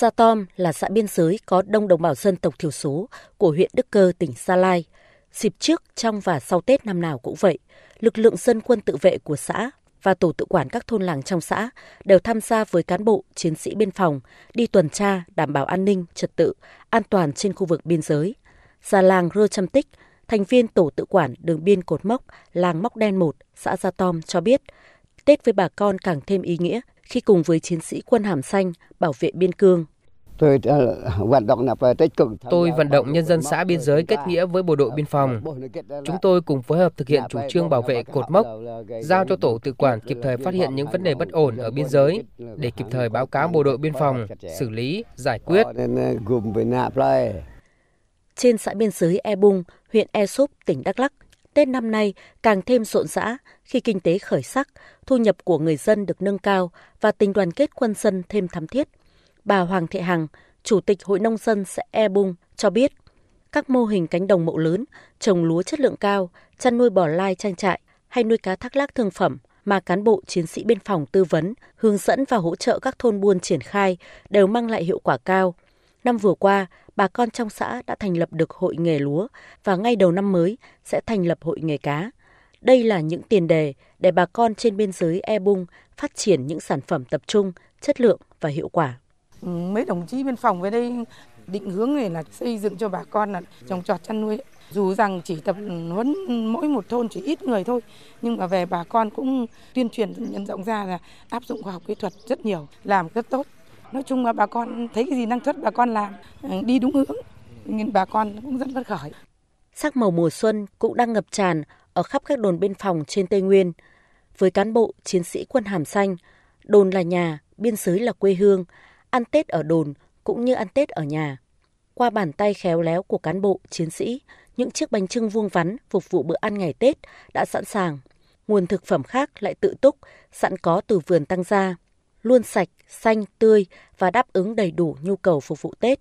Sa Tom là xã biên giới có đông đồng bào dân tộc thiểu số của huyện Đức Cơ, tỉnh Sa Lai. Dịp trước, trong và sau Tết năm nào cũng vậy, lực lượng dân quân tự vệ của xã và tổ tự quản các thôn làng trong xã đều tham gia với cán bộ, chiến sĩ biên phòng đi tuần tra đảm bảo an ninh, trật tự, an toàn trên khu vực biên giới. Già làng Rơ Chăm Tích, thành viên tổ tự quản đường biên cột mốc làng Móc Đen 1, xã Gia Tom cho biết, Tết với bà con càng thêm ý nghĩa khi cùng với chiến sĩ quân hàm xanh bảo vệ biên cương. Tôi ờ, vận động là tích cực. Tôi vận động nhân dân xã biên giới kết nghĩa với bộ đội biên phòng. Chúng tôi cùng phối hợp thực hiện chủ trương bảo vệ cột mốc, giao cho tổ tự quản kịp thời phát hiện những vấn đề bất ổn ở biên giới để kịp thời báo cáo bộ đội biên phòng, xử lý, giải quyết. Ờ, Trên xã biên giới E Bung, huyện E Súp, tỉnh Đắk Lắk, Tết năm nay càng thêm rộn rã khi kinh tế khởi sắc, thu nhập của người dân được nâng cao và tình đoàn kết quân dân thêm thắm thiết. Bà Hoàng Thị Hằng, Chủ tịch Hội Nông dân xã E Bung cho biết, các mô hình cánh đồng mẫu lớn, trồng lúa chất lượng cao, chăn nuôi bò lai trang trại hay nuôi cá thác lác thương phẩm mà cán bộ chiến sĩ biên phòng tư vấn, hướng dẫn và hỗ trợ các thôn buôn triển khai đều mang lại hiệu quả cao. Năm vừa qua, bà con trong xã đã thành lập được hội nghề lúa và ngay đầu năm mới sẽ thành lập hội nghề cá. Đây là những tiền đề để bà con trên biên giới E Bung phát triển những sản phẩm tập trung, chất lượng và hiệu quả. Mấy đồng chí biên phòng về đây định hướng này là xây dựng cho bà con là trồng trọt chăn nuôi. Dù rằng chỉ tập huấn mỗi một thôn chỉ ít người thôi, nhưng mà về bà con cũng tuyên truyền nhân rộng ra là áp dụng khoa học kỹ thuật rất nhiều, làm rất tốt. Nói chung là bà con thấy cái gì năng suất bà con làm ờ, đi đúng hướng, nên bà con cũng rất phấn khởi. Sắc màu mùa xuân cũng đang ngập tràn ở khắp các đồn biên phòng trên Tây Nguyên. Với cán bộ, chiến sĩ quân hàm xanh, đồn là nhà, biên giới là quê hương, ăn Tết ở đồn cũng như ăn Tết ở nhà. Qua bàn tay khéo léo của cán bộ, chiến sĩ, những chiếc bánh trưng vuông vắn phục vụ bữa ăn ngày Tết đã sẵn sàng. Nguồn thực phẩm khác lại tự túc, sẵn có từ vườn tăng gia luôn sạch, xanh, tươi và đáp ứng đầy đủ nhu cầu phục vụ Tết.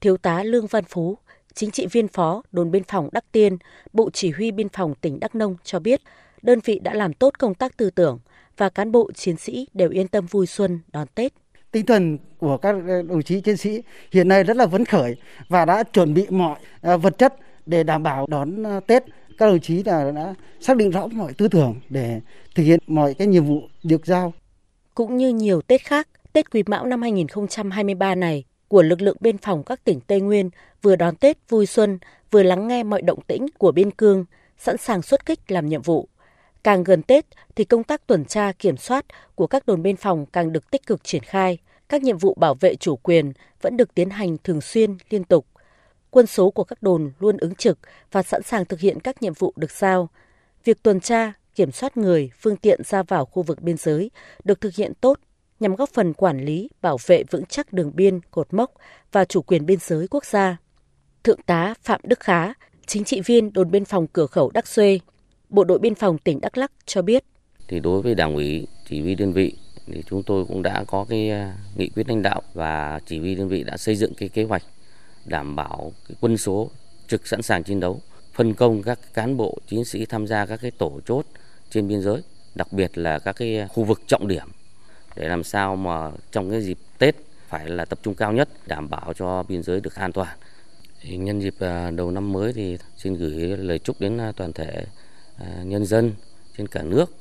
Thiếu tá Lương Văn Phú, chính trị viên phó đồn biên phòng Đắc Tiên, Bộ Chỉ huy Biên phòng tỉnh Đắk Nông cho biết, đơn vị đã làm tốt công tác tư tưởng và cán bộ chiến sĩ đều yên tâm vui xuân đón Tết tinh thần của các đồng chí chiến sĩ hiện nay rất là phấn khởi và đã chuẩn bị mọi à, vật chất để đảm bảo đón à, Tết. Các đồng chí đã, đã xác định rõ mọi tư tưởng để thực hiện mọi cái nhiệm vụ được giao. Cũng như nhiều Tết khác, Tết Quý Mão năm 2023 này của lực lượng biên phòng các tỉnh Tây Nguyên vừa đón Tết vui xuân, vừa lắng nghe mọi động tĩnh của biên cương, sẵn sàng xuất kích làm nhiệm vụ. Càng gần Tết thì công tác tuần tra kiểm soát của các đồn biên phòng càng được tích cực triển khai. Các nhiệm vụ bảo vệ chủ quyền vẫn được tiến hành thường xuyên, liên tục. Quân số của các đồn luôn ứng trực và sẵn sàng thực hiện các nhiệm vụ được giao. Việc tuần tra, kiểm soát người, phương tiện ra vào khu vực biên giới được thực hiện tốt nhằm góp phần quản lý, bảo vệ vững chắc đường biên, cột mốc và chủ quyền biên giới quốc gia. Thượng tá Phạm Đức Khá, chính trị viên đồn biên phòng cửa khẩu Đắc Xuê, Bộ đội biên phòng tỉnh Đắk Lắk cho biết. Thì đối với Đảng ủy, chỉ huy đơn vị thì chúng tôi cũng đã có cái à, nghị quyết lãnh đạo và chỉ huy đơn vị đã xây dựng cái kế hoạch đảm bảo cái quân số trực sẵn sàng chiến đấu, phân công các cán bộ chiến sĩ tham gia các cái tổ chốt trên biên giới, đặc biệt là các cái khu vực trọng điểm để làm sao mà trong cái dịp Tết phải là tập trung cao nhất đảm bảo cho biên giới được an toàn. Thì nhân dịp à, đầu năm mới thì xin gửi lời chúc đến à, toàn thể à, nhân dân trên cả nước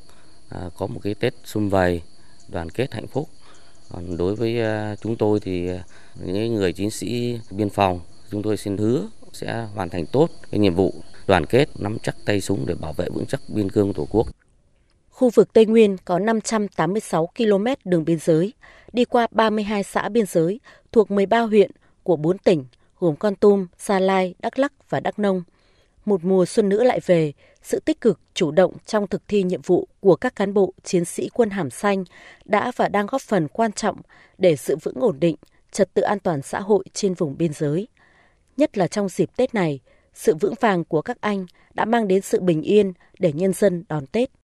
có một cái Tết sum vầy đoàn kết hạnh phúc. Còn đối với chúng tôi thì những người chiến sĩ biên phòng chúng tôi xin hứa sẽ hoàn thành tốt cái nhiệm vụ đoàn kết nắm chắc tay súng để bảo vệ vững chắc biên cương Tổ quốc. Khu vực Tây Nguyên có 586 km đường biên giới, đi qua 32 xã biên giới thuộc 13 huyện của 4 tỉnh gồm Con Tum, Sa Lai, Đắk Lắc và Đắk Nông một mùa xuân nữa lại về, sự tích cực, chủ động trong thực thi nhiệm vụ của các cán bộ, chiến sĩ quân hàm xanh đã và đang góp phần quan trọng để giữ vững ổn định, trật tự an toàn xã hội trên vùng biên giới. Nhất là trong dịp Tết này, sự vững vàng của các anh đã mang đến sự bình yên để nhân dân đón Tết.